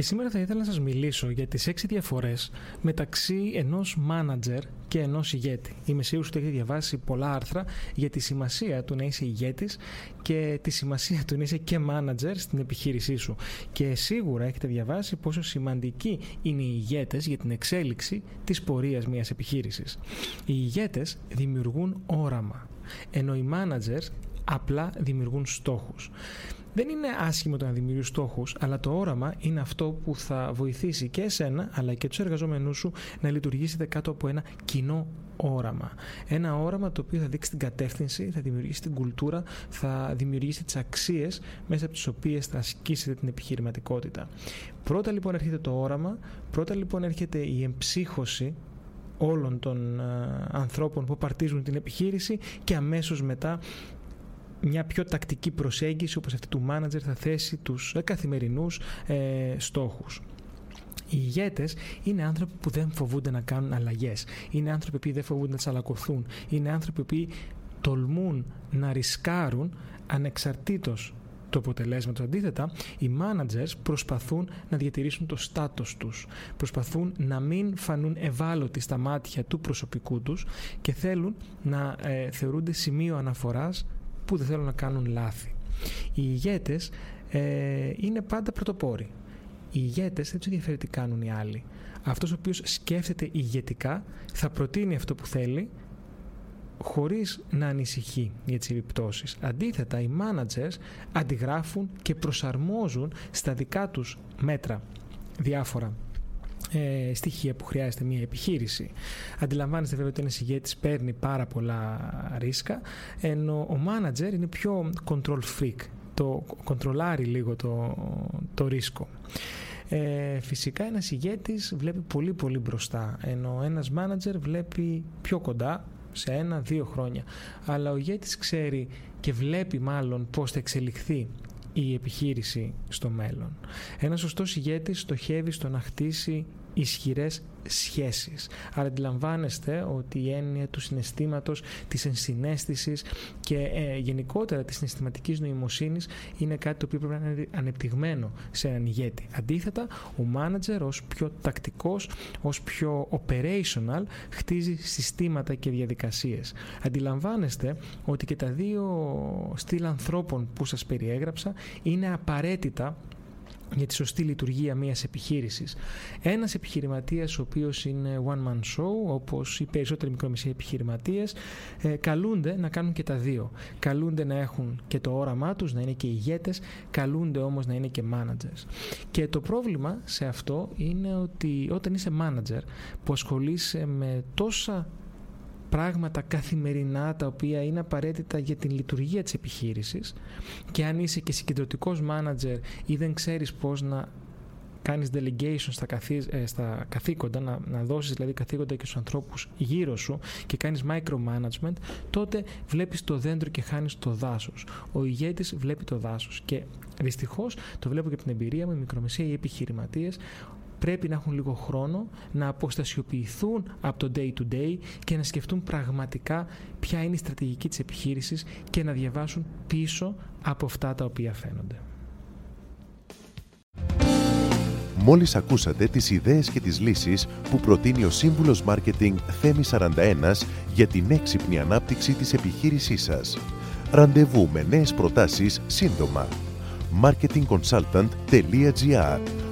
Και σήμερα θα ήθελα να σας μιλήσω για τις έξι διαφορές μεταξύ ενός μάνατζερ και ενός ηγέτη. Είμαι σίγουρος ότι έχετε διαβάσει πολλά άρθρα για τη σημασία του να είσαι ηγέτης και τη σημασία του να είσαι και μάνατζερ στην επιχείρησή σου. Και σίγουρα έχετε διαβάσει πόσο σημαντικοί είναι οι ηγέτες για την εξέλιξη της πορείας μιας επιχείρησης. Οι ηγέτες δημιουργούν όραμα, ενώ οι managers απλά δημιουργούν στόχους. Δεν είναι άσχημο το να δημιουργείς στόχους, αλλά το όραμα είναι αυτό που θα βοηθήσει και εσένα αλλά και τους εργαζόμενού σου να λειτουργήσετε κάτω από ένα κοινό όραμα. Ένα όραμα το οποίο θα δείξει την κατεύθυνση, θα δημιουργήσει την κουλτούρα, θα δημιουργήσει τις αξίες μέσα από τις οποίες θα ασκήσετε την επιχειρηματικότητα. Πρώτα λοιπόν έρχεται το όραμα, πρώτα λοιπόν έρχεται η εμψύχωση όλων των ε, ανθρώπων που παρτίζουν την επιχείρηση και αμέσως μετά μια πιο τακτική προσέγγιση όπως αυτή του μάνατζερ θα θέσει τους ε, καθημερινούς ε, στόχους. Οι ηγέτες είναι άνθρωποι που δεν φοβούνται να κάνουν αλλαγές. Είναι άνθρωποι που δεν φοβούνται να τσαλακωθούν. Είναι άνθρωποι που τολμούν να ρισκάρουν ανεξαρτήτως του αποτελέσματος. Αντίθετα, οι managers προσπαθούν να διατηρήσουν το στάτος τους. Προσπαθούν να μην φανούν ευάλωτοι στα μάτια του προσωπικού τους και θέλουν να ε, θεωρούνται σημείο αναφοράς που δεν θέλουν να κάνουν λάθη. Οι ηγέτες ε, είναι πάντα πρωτοπόροι. Οι ηγέτες δεν τους ενδιαφέρει τι κάνουν οι άλλοι. Αυτός ο οποίος σκέφτεται ηγετικά θα προτείνει αυτό που θέλει χωρίς να ανησυχεί για τις επιπτώσεις. Αντίθετα, οι managers αντιγράφουν και προσαρμόζουν στα δικά τους μέτρα διάφορα ε, στοιχεία που χρειάζεται μια επιχείρηση. Αντιλαμβάνεστε βέβαια ότι ένας ηγέτης παίρνει πάρα πολλά ρίσκα, ενώ ο manager είναι πιο control freak, το κοντρολάρει λίγο το, το ρίσκο. Ε, φυσικά ένας ηγέτης βλέπει πολύ πολύ μπροστά, ενώ ένας manager βλέπει πιο κοντά, σε ένα-δύο χρόνια. Αλλά ο ηγέτης ξέρει και βλέπει μάλλον πώς θα εξελιχθεί η επιχείρηση στο μέλλον. Ένας σωστός ηγέτης στοχεύει στο να χτίσει ισχυρές σχέσεις. Άρα αντιλαμβάνεστε ότι η έννοια του συναισθήματος, της ενσυναίσθησης και ε, γενικότερα της συναισθηματικής νοημοσύνης είναι κάτι το οποίο πρέπει να είναι ανεπτυγμένο σε έναν ηγέτη. Αντίθετα, ο μάνατζερ ως πιο τακτικός, ως πιο operational χτίζει συστήματα και διαδικασίες. Αντιλαμβάνεστε ότι και τα δύο στυλ ανθρώπων που σας περιέγραψα είναι απαραίτητα για τη σωστή λειτουργία μιας επιχείρησης. Ένας επιχειρηματίας ο οποίος είναι one man show, όπως οι περισσότεροι μικρομεσαίοι επιχειρηματίες, ε, καλούνται να κάνουν και τα δύο. Καλούνται να έχουν και το όραμά τους, να είναι και ηγέτες, καλούνται όμως να είναι και managers. Και το πρόβλημα σε αυτό είναι ότι όταν είσαι manager που ασχολείσαι με τόσα πράγματα καθημερινά τα οποία είναι απαραίτητα για την λειτουργία της επιχείρησης και αν είσαι και συγκεντρωτικός manager ή δεν ξέρεις πώς να κάνεις delegation στα, καθή, ε, στα καθήκοντα, να, να δώσεις δηλαδή καθήκοντα και στους ανθρώπους γύρω σου και κάνεις micromanagement, τότε βλέπεις το δέντρο και χάνεις το δάσος. Ο ηγέτης βλέπει το δάσος και δυστυχώς το βλέπω και από την εμπειρία μου, οι μικρομεσαίοι επιχειρηματίες πρέπει να έχουν λίγο χρόνο να αποστασιοποιηθούν από το day to day και να σκεφτούν πραγματικά ποια είναι η στρατηγική της επιχείρησης και να διαβάσουν πίσω από αυτά τα οποία φαίνονται. Μόλις ακούσατε τις ιδέες και τις λύσεις που προτείνει ο σύμβουλος Μάρκετινγκ Θέμη 41 για την έξυπνη ανάπτυξη της επιχείρησής σας. Ραντεβού με νέες προτάσεις σύντομα. marketingconsultant.gr